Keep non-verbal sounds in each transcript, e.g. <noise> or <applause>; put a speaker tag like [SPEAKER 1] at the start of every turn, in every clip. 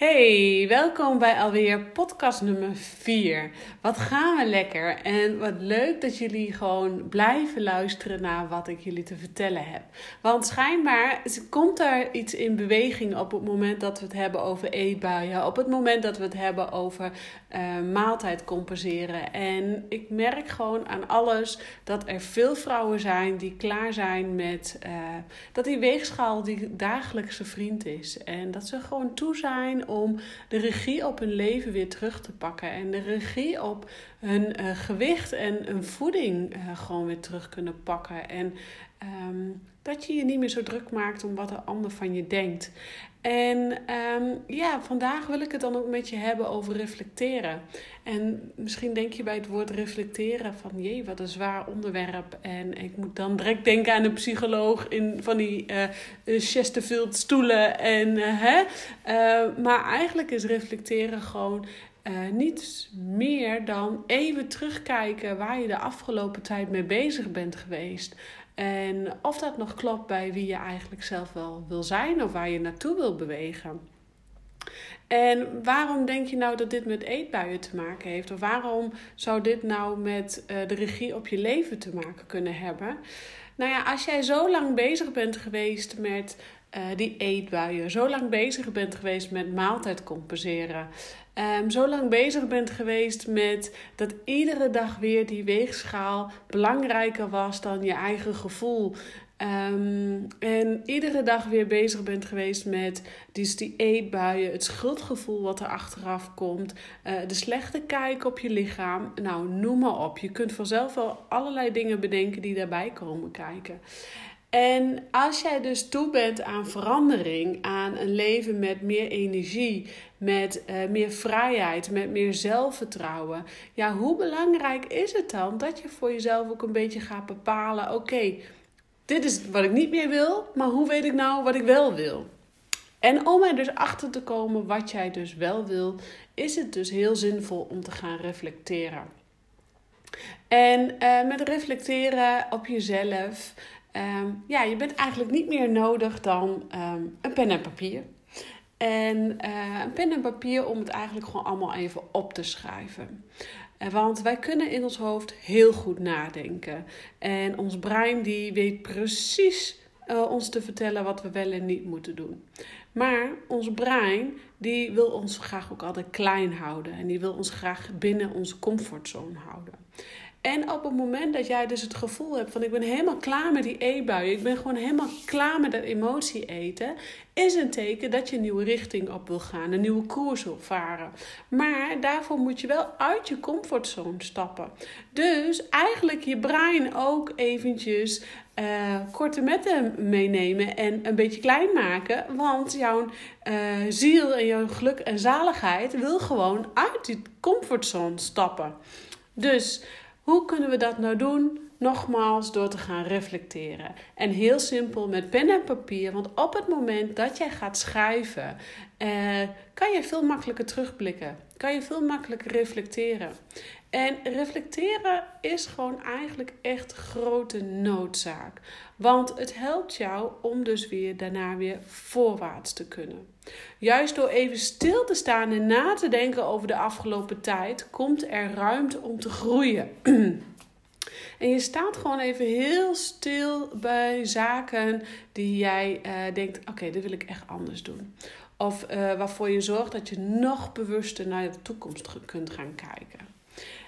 [SPEAKER 1] Hey, welkom bij alweer podcast nummer 4. Wat gaan we lekker en wat leuk dat jullie gewoon blijven luisteren naar wat ik jullie te vertellen heb. Want schijnbaar komt er iets in beweging op het moment dat we het hebben over eetbuien, op het moment dat we het hebben over uh, maaltijd compenseren. En ik merk gewoon aan alles dat er veel vrouwen zijn die klaar zijn met uh, dat die weegschaal die dagelijkse vriend is. En dat ze gewoon toe zijn om de regie op hun leven weer terug te pakken. En de regie op hun uh, gewicht en hun voeding uh, gewoon weer terug kunnen pakken. En um, dat je je niet meer zo druk maakt om wat de ander van je denkt. En um, ja, vandaag wil ik het dan ook met je hebben over reflecteren. En misschien denk je bij het woord reflecteren van jee, wat een zwaar onderwerp. En ik moet dan direct denken aan een psycholoog in van die uh, Chesterfield stoelen. En, uh, hè? Maar eigenlijk is reflecteren gewoon uh, niets meer dan even terugkijken waar je de afgelopen tijd mee bezig bent geweest. En of dat nog klopt bij wie je eigenlijk zelf wel wil zijn of waar je naartoe wil bewegen. En waarom denk je nou dat dit met eetbuien te maken heeft? Of waarom zou dit nou met uh, de regie op je leven te maken kunnen hebben? Nou ja, als jij zo lang bezig bent geweest met uh, die eetbuien, zo lang bezig bent geweest met maaltijd compenseren, um, zo lang bezig bent geweest met dat iedere dag weer die weegschaal belangrijker was dan je eigen gevoel. Um, en iedere dag weer bezig bent geweest met dus die eetbuien, het schuldgevoel wat er achteraf komt, uh, de slechte kijk op je lichaam. Nou, noem maar op. Je kunt vanzelf wel allerlei dingen bedenken die daarbij komen kijken. En als jij dus toe bent aan verandering, aan een leven met meer energie, met uh, meer vrijheid, met meer zelfvertrouwen, ja, hoe belangrijk is het dan dat je voor jezelf ook een beetje gaat bepalen: oké, dit is wat ik niet meer wil, maar hoe weet ik nou wat ik wel wil? En om er dus achter te komen wat jij dus wel wil, is het dus heel zinvol om te gaan reflecteren. En uh, met reflecteren op jezelf, um, ja, je bent eigenlijk niet meer nodig dan um, een pen en papier. En uh, een pen en papier om het eigenlijk gewoon allemaal even op te schrijven. Want wij kunnen in ons hoofd heel goed nadenken. En ons brein die weet precies uh, ons te vertellen wat we wel en niet moeten doen. Maar ons brein die wil ons graag ook altijd klein houden. En die wil ons graag binnen onze comfortzone houden. En op het moment dat jij dus het gevoel hebt van ik ben helemaal klaar met die eetbuien, ik ben gewoon helemaal klaar met dat emotie eten, is een teken dat je een nieuwe richting op wil gaan, een nieuwe koers wil varen. Maar daarvoor moet je wel uit je comfortzone stappen. Dus eigenlijk je brein ook eventjes uh, korte metten meenemen en een beetje klein maken. Want jouw uh, ziel en jouw geluk en zaligheid wil gewoon uit die comfortzone stappen. Dus hoe kunnen we dat nou doen? Nogmaals, door te gaan reflecteren. En heel simpel met pen en papier. Want op het moment dat jij gaat schrijven, eh, kan je veel makkelijker terugblikken. Kan je veel makkelijker reflecteren. En reflecteren is gewoon eigenlijk echt grote noodzaak. Want het helpt jou om dus weer daarna weer voorwaarts te kunnen. Juist door even stil te staan en na te denken over de afgelopen tijd, komt er ruimte om te groeien. En je staat gewoon even heel stil bij zaken die jij uh, denkt: oké, okay, dit wil ik echt anders doen. Of uh, waarvoor je zorgt dat je nog bewuster naar de toekomst kunt gaan kijken.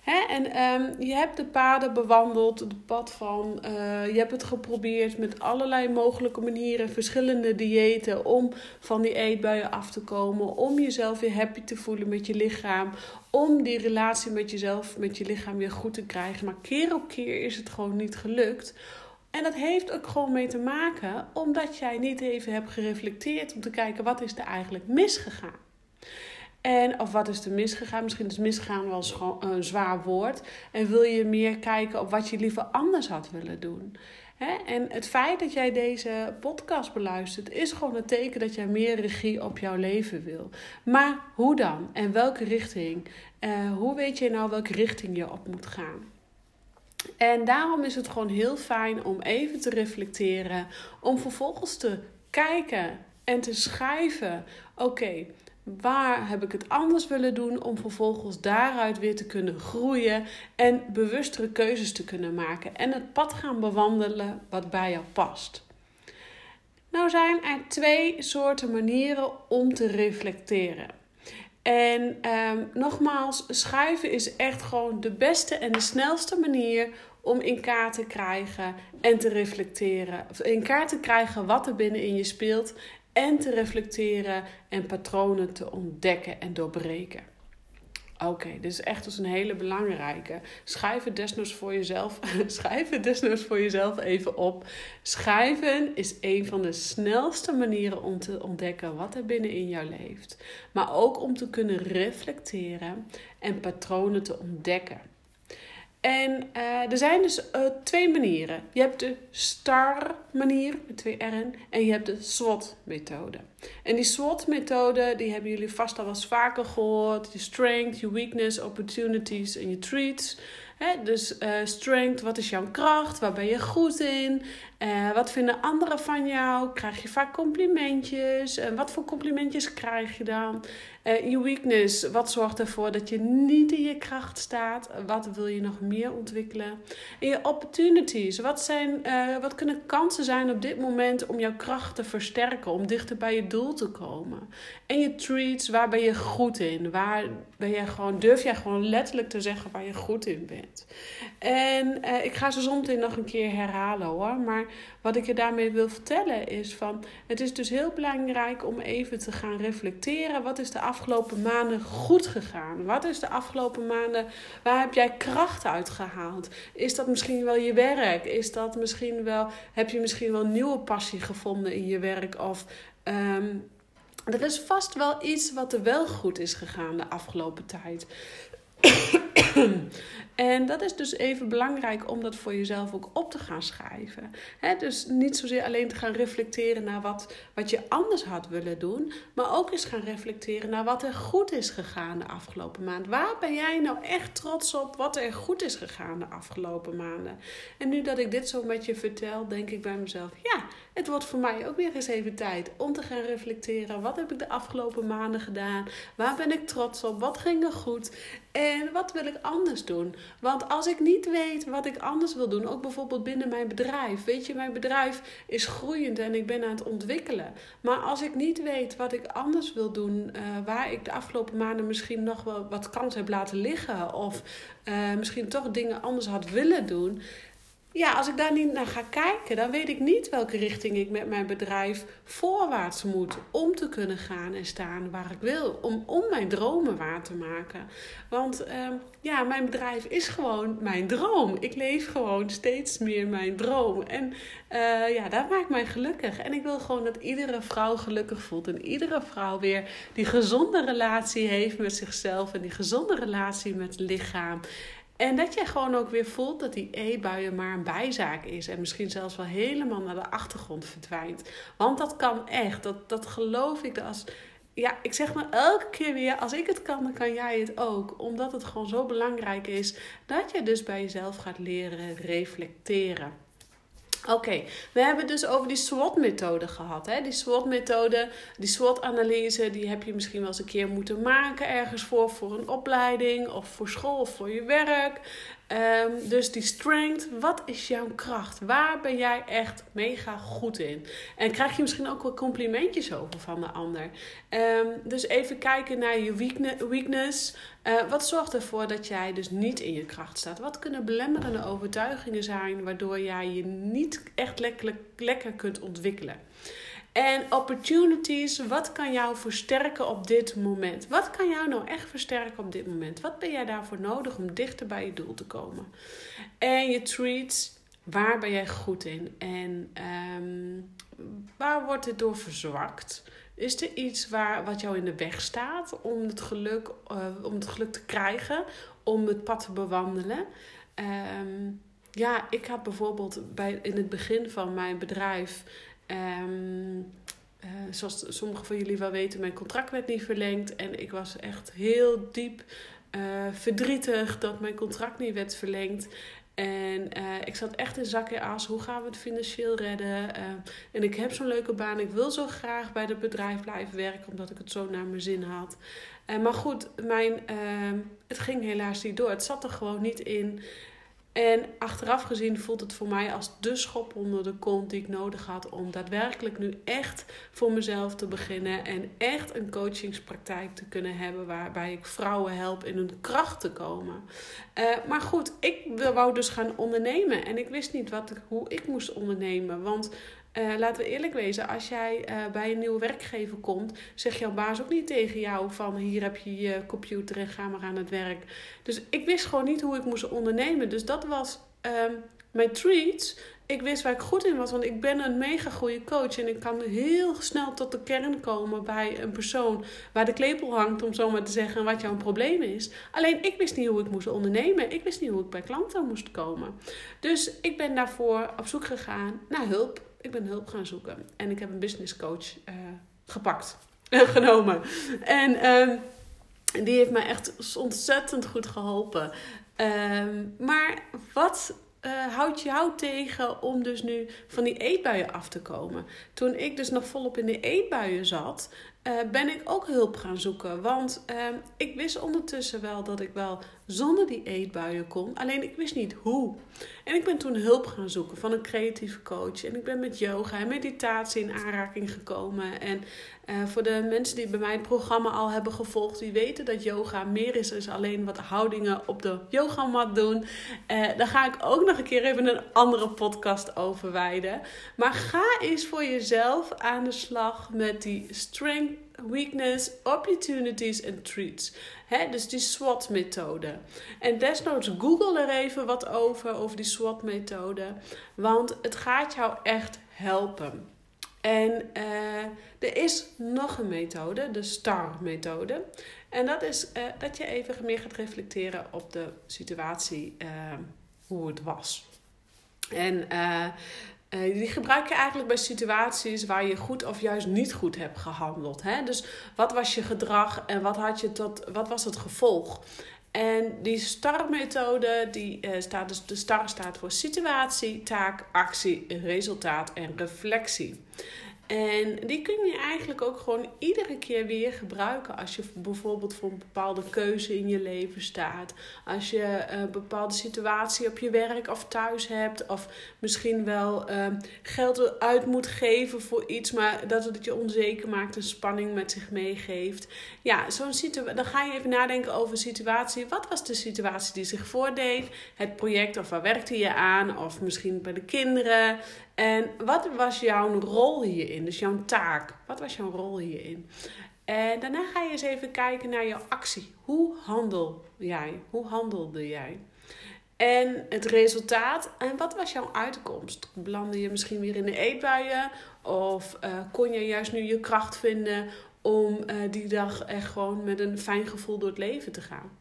[SPEAKER 1] Hè? En um, je hebt de paden bewandeld, het pad van, uh, je hebt het geprobeerd met allerlei mogelijke manieren, verschillende diëten om van die eetbuien af te komen, om jezelf weer happy te voelen met je lichaam, om die relatie met jezelf, met je lichaam weer goed te krijgen. Maar keer op keer is het gewoon niet gelukt. En dat heeft ook gewoon mee te maken omdat jij niet even hebt gereflecteerd om te kijken wat is er eigenlijk misgegaan. En of wat is er misgegaan? Misschien is misgaan wel een zwaar woord. En wil je meer kijken op wat je liever anders had willen doen? En het feit dat jij deze podcast beluistert, is gewoon een teken dat jij meer regie op jouw leven wil. Maar hoe dan? En welke richting? Uh, hoe weet je nou welke richting je op moet gaan? En daarom is het gewoon heel fijn om even te reflecteren, om vervolgens te kijken en te schrijven: oké, Waar heb ik het anders willen doen om vervolgens daaruit weer te kunnen groeien en bewustere keuzes te kunnen maken en het pad gaan bewandelen wat bij jou past? Nou zijn er twee soorten manieren om te reflecteren. En um, nogmaals, schrijven is echt gewoon de beste en de snelste manier om in kaart te krijgen en te reflecteren. In kaart te krijgen wat er binnenin je speelt en te reflecteren en patronen te ontdekken en doorbreken. Oké, dit is echt dus een hele belangrijke. Schrijf het desnoods voor jezelf. <laughs> Schrijf het desnoods voor jezelf even op. Schrijven is een van de snelste manieren om te ontdekken wat er binnenin jou leeft. Maar ook om te kunnen reflecteren en patronen te ontdekken. En uh, er zijn dus uh, twee manieren. Je hebt de STAR-manier met twee R'en en je hebt de SWOT-methode. En die SWOT-methode, die hebben jullie vast al wel eens vaker gehoord. Je strength, je weakness, opportunities en je treats. Dus uh, strength, wat is jouw kracht? Waar ben je goed in? Wat vinden anderen van jou? Krijg je vaak complimentjes? En wat voor complimentjes krijg je dan? Uh, je weakness, wat zorgt ervoor dat je niet in je kracht staat? Wat wil je nog meer ontwikkelen? En je opportunities, wat, zijn, wat kunnen kansen zijn op dit moment om jouw kracht te versterken? Om dichter bij je doel te komen? En je treats, waar ben je goed in? Waar ben je gewoon, durf jij gewoon letterlijk te zeggen waar je goed in bent? En ik ga ze zometeen nog een keer herhalen hoor, maar wat ik je daarmee wil vertellen is van het is dus heel belangrijk om even te gaan reflecteren. Wat is de afgelopen maanden goed gegaan? Wat is de afgelopen maanden, waar heb jij kracht uit gehaald? Is dat misschien wel je werk? Is dat misschien wel, heb je misschien wel nieuwe passie gevonden in je werk? Of um, er is vast wel iets wat er wel goed is gegaan de afgelopen tijd. En dat is dus even belangrijk om dat voor jezelf ook op te gaan schrijven. dus niet zozeer alleen te gaan reflecteren naar wat, wat je anders had willen doen, maar ook eens gaan reflecteren naar wat er goed is gegaan de afgelopen maand. Waar ben jij nou echt trots op wat er goed is gegaan de afgelopen maanden? En nu dat ik dit zo met je vertel, denk ik bij mezelf: ja, het wordt voor mij ook weer eens even tijd om te gaan reflecteren. Wat heb ik de afgelopen maanden gedaan? Waar ben ik trots op? Wat ging er goed? En wat wil ik anders doen? Want als ik niet weet wat ik anders wil doen, ook bijvoorbeeld binnen mijn bedrijf. Weet je, mijn bedrijf is groeiend en ik ben aan het ontwikkelen. Maar als ik niet weet wat ik anders wil doen, uh, waar ik de afgelopen maanden misschien nog wel wat kans heb laten liggen, of uh, misschien toch dingen anders had willen doen ja, als ik daar niet naar ga kijken, dan weet ik niet welke richting ik met mijn bedrijf voorwaarts moet om te kunnen gaan en staan waar ik wil. Om, om mijn dromen waar te maken. Want uh, ja, mijn bedrijf is gewoon mijn droom. Ik leef gewoon steeds meer mijn droom. En uh, ja, dat maakt mij gelukkig. En ik wil gewoon dat iedere vrouw gelukkig voelt. En iedere vrouw weer die gezonde relatie heeft met zichzelf. En die gezonde relatie met het lichaam. En dat je gewoon ook weer voelt dat die e-buien maar een bijzaak is. En misschien zelfs wel helemaal naar de achtergrond verdwijnt. Want dat kan echt. Dat, dat geloof ik. Als, ja, ik zeg maar elke keer weer, als ik het kan, dan kan jij het ook. Omdat het gewoon zo belangrijk is dat je dus bij jezelf gaat leren reflecteren. Oké, we hebben het dus over die SWOT-methode gehad. Hè? Die SWOT-methode, die SWOT-analyse, die heb je misschien wel eens een keer moeten maken ergens voor, voor een opleiding of voor school of voor je werk. Um, dus die strength, wat is jouw kracht? Waar ben jij echt mega goed in? En krijg je misschien ook wel complimentjes over van de ander. Um, dus even kijken naar je weakness. Uh, wat zorgt ervoor dat jij dus niet in je kracht staat? Wat kunnen belemmerende overtuigingen zijn waardoor jij je niet echt lekker, lekker kunt ontwikkelen? En opportunities, wat kan jou versterken op dit moment? Wat kan jou nou echt versterken op dit moment? Wat ben jij daarvoor nodig om dichter bij je doel te komen? En je treats, waar ben jij goed in? En um, waar wordt het door verzwakt? Is er iets waar, wat jou in de weg staat om het geluk, uh, om het geluk te krijgen, om het pad te bewandelen? Um, ja, ik had bijvoorbeeld bij, in het begin van mijn bedrijf Um, uh, zoals sommigen van jullie wel weten, mijn contract werd niet verlengd. En ik was echt heel diep uh, verdrietig dat mijn contract niet werd verlengd. En uh, ik zat echt in zak en as. Hoe gaan we het financieel redden? En ik heb zo'n leuke baan. Ik wil zo graag bij het bedrijf blijven werken, omdat ik het zo naar mijn zin had. Maar goed, mijn, het ging helaas niet door. Het zat er gewoon niet in. En achteraf gezien voelt het voor mij als de schop onder de kont die ik nodig had om daadwerkelijk nu echt voor mezelf te beginnen en echt een coachingspraktijk te kunnen hebben waarbij ik vrouwen help in hun kracht te komen. Uh, maar goed, ik wou dus gaan ondernemen en ik wist niet wat, hoe ik moest ondernemen, want uh, laten we eerlijk wezen, als jij uh, bij een nieuwe werkgever komt, zegt jouw baas ook niet tegen jou van hier heb je je computer en ga maar aan het werk. Dus ik wist gewoon niet hoe ik moest ondernemen. Dus dat was um, mijn treats. Ik wist waar ik goed in was, want ik ben een mega goede coach en ik kan heel snel tot de kern komen bij een persoon waar de klepel hangt, om zo maar te zeggen, wat jouw probleem is. Alleen ik wist niet hoe ik moest ondernemen. Ik wist niet hoe ik bij klanten moest komen. Dus ik ben daarvoor op zoek gegaan naar hulp ik ben hulp gaan zoeken. En ik heb een business coach uh, gepakt, <laughs> genomen. En uh, die heeft mij echt ontzettend goed geholpen. Uh, maar wat uh, houdt jou tegen om dus nu van die eetbuien af te komen? Toen ik dus nog volop in de eetbuien zat, uh, ben ik ook hulp gaan zoeken. Want uh, ik wist ondertussen wel dat ik wel zonder die eetbuien kon. Alleen ik wist niet hoe. En ik ben toen hulp gaan zoeken van een creatieve coach. En ik ben met yoga en meditatie in aanraking gekomen. En uh, voor de mensen die bij mij het programma al hebben gevolgd, die weten dat yoga meer is dan alleen wat houdingen op de yogamat doen. Uh, daar ga ik ook nog een keer even een andere podcast over wijden. Maar ga eens voor jezelf aan de slag met die strength, weakness, opportunities en treats. He, dus die SWOT-methode. En desnoods google er even wat over, over die SWOT-methode. Want het gaat jou echt helpen. En uh, er is nog een methode, de STAR-methode. En dat is uh, dat je even meer gaat reflecteren op de situatie, uh, hoe het was. En die gebruik je eigenlijk bij situaties waar je goed of juist niet goed hebt gehandeld. Hè? Dus wat was je gedrag en wat, had je tot, wat was het gevolg? En die STAR-methode, die uh, staat dus, de STAR staat voor situatie, taak, actie, resultaat en reflectie. En die kun je eigenlijk ook gewoon iedere keer weer gebruiken als je bijvoorbeeld voor een bepaalde keuze in je leven staat. Als je een bepaalde situatie op je werk of thuis hebt. Of misschien wel uh, geld uit moet geven voor iets, maar dat het je onzeker maakt en spanning met zich meegeeft. Ja, zo'n situatie. Dan ga je even nadenken over een situatie. Wat was de situatie die zich voordeed? Het project of waar werkte je aan? Of misschien bij de kinderen. En wat was jouw rol hierin? Dus jouw taak. Wat was jouw rol hierin? En daarna ga je eens even kijken naar jouw actie. Hoe handel jij? Hoe handelde jij? En het resultaat. En wat was jouw uitkomst? Belandde je misschien weer in de eetbuien? Of uh, kon je juist nu je kracht vinden om uh, die dag echt gewoon met een fijn gevoel door het leven te gaan?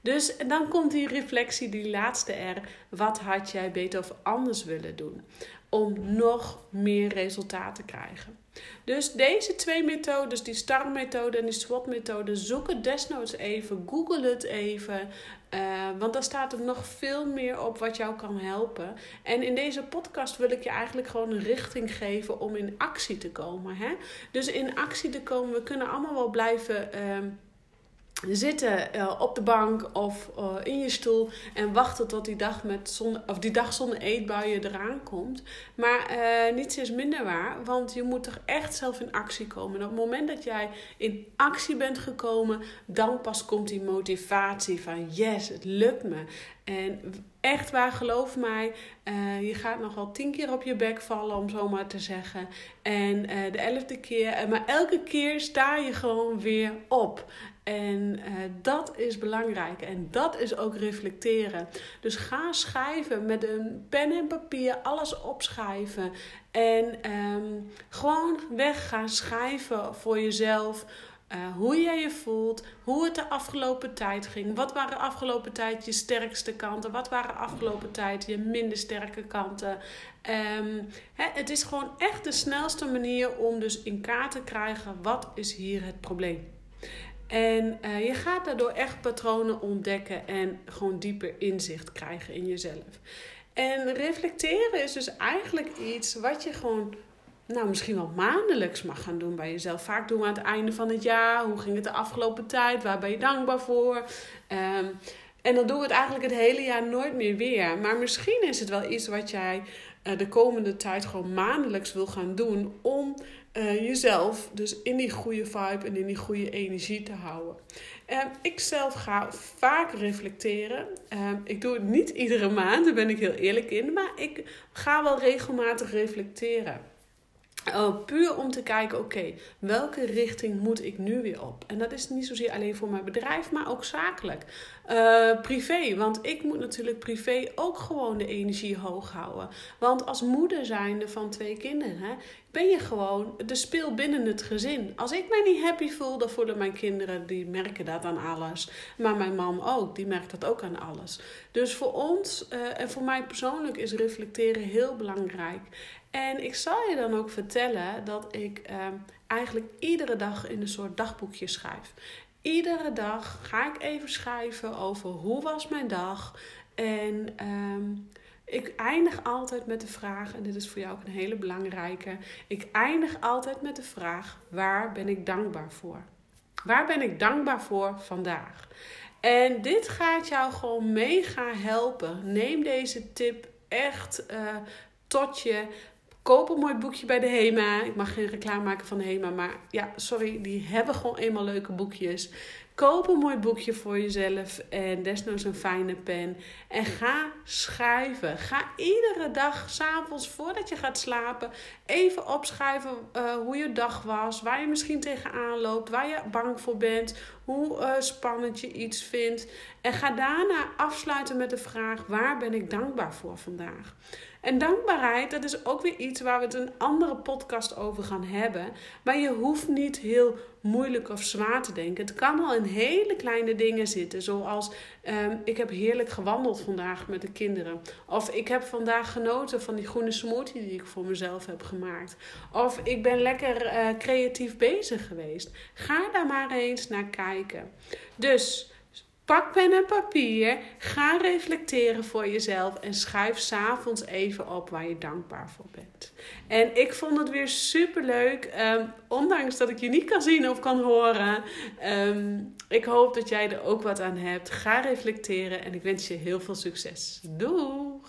[SPEAKER 1] Dus dan komt die reflectie, die laatste R. Wat had jij beter of anders willen doen? Om nog meer resultaat te krijgen. Dus deze twee methodes, die STAR-methode en die SWOT-methode, zoek het desnoods even, google het even. Uh, want daar staat er nog veel meer op wat jou kan helpen. En in deze podcast wil ik je eigenlijk gewoon een richting geven om in actie te komen. Hè? Dus in actie te komen, we kunnen allemaal wel blijven. Uh, zitten uh, op de bank of uh, in je stoel en wachten tot die dag, met zonder, of die dag zonder eetbuien eraan komt. Maar uh, niets is minder waar, want je moet er echt zelf in actie komen. En op het moment dat jij in actie bent gekomen, dan pas komt die motivatie van yes, het lukt me. En echt waar, geloof mij, je gaat nogal tien keer op je bek vallen, om zo maar te zeggen. En de elfde keer, maar elke keer sta je gewoon weer op. En dat is belangrijk. En dat is ook reflecteren. Dus ga schrijven met een pen en papier, alles opschrijven. En um, gewoon weg gaan schrijven voor jezelf. Uh, hoe jij je voelt, hoe het de afgelopen tijd ging. Wat waren de afgelopen tijd je sterkste kanten? Wat waren de afgelopen tijd je minder sterke kanten? Hè, het is gewoon echt de snelste manier om dus in kaart te krijgen wat is hier het probleem. En uh, je gaat daardoor echt patronen ontdekken en gewoon dieper inzicht krijgen in jezelf. En reflecteren is dus eigenlijk iets wat je gewoon nou, misschien wel maandelijks mag gaan doen bij jezelf. Vaak doen we aan het einde van het jaar. Hoe ging het de afgelopen tijd? Waar ben je dankbaar voor? Um, en dan doen we het eigenlijk het hele jaar nooit meer weer. Maar misschien is het wel iets wat jij uh, de komende tijd gewoon maandelijks wil gaan doen. Om uh, jezelf dus in die goede vibe en in die goede energie te houden. Uh, ik zelf ga vaak reflecteren. Uh, ik doe het niet iedere maand, daar ben ik heel eerlijk in. Maar ik ga wel regelmatig reflecteren. Uh, puur om te kijken, oké, welke richting moet ik nu weer op? En dat is niet zozeer alleen voor mijn bedrijf, maar ook zakelijk. Uh, privé, want ik moet natuurlijk privé ook gewoon de energie hoog houden. Want als moeder zijnde van twee kinderen, ben je gewoon de speel binnen het gezin. Als ik mij niet happy voel, dan voelen mijn kinderen, die merken dat aan alles. Maar mijn man ook, die merkt dat ook aan alles. Dus voor ons uh, en voor mij persoonlijk is reflecteren heel belangrijk. En ik zal je dan ook vertellen dat ik uh, eigenlijk iedere dag in een soort dagboekje schrijf. Iedere dag ga ik even schrijven over hoe was mijn dag. En um, ik eindig altijd met de vraag, en dit is voor jou ook een hele belangrijke. Ik eindig altijd met de vraag: waar ben ik dankbaar voor? Waar ben ik dankbaar voor vandaag? En dit gaat jou gewoon mega helpen. Neem deze tip echt uh, tot je. Koop een mooi boekje bij de HEMA. Ik mag geen reclame maken van de HEMA, maar ja, sorry, die hebben gewoon eenmaal leuke boekjes. Koop een mooi boekje voor jezelf en desnoods een fijne pen. En ga schrijven. Ga iedere dag, s'avonds voordat je gaat slapen, even opschrijven uh, hoe je dag was. Waar je misschien tegenaan loopt, waar je bang voor bent, hoe uh, spannend je iets vindt. En ga daarna afsluiten met de vraag: waar ben ik dankbaar voor vandaag? En dankbaarheid, dat is ook weer iets waar we het een andere podcast over gaan hebben. Maar je hoeft niet heel moeilijk of zwaar te denken. Het kan al in hele kleine dingen zitten. Zoals um, ik heb heerlijk gewandeld vandaag met de kinderen. Of ik heb vandaag genoten van die groene smoothie die ik voor mezelf heb gemaakt. Of ik ben lekker uh, creatief bezig geweest. Ga daar maar eens naar kijken. Dus Pak pen en papier, ga reflecteren voor jezelf en schrijf s'avonds even op waar je dankbaar voor bent. En ik vond het weer super leuk, um, ondanks dat ik je niet kan zien of kan horen. Um, ik hoop dat jij er ook wat aan hebt. Ga reflecteren en ik wens je heel veel succes. Doei!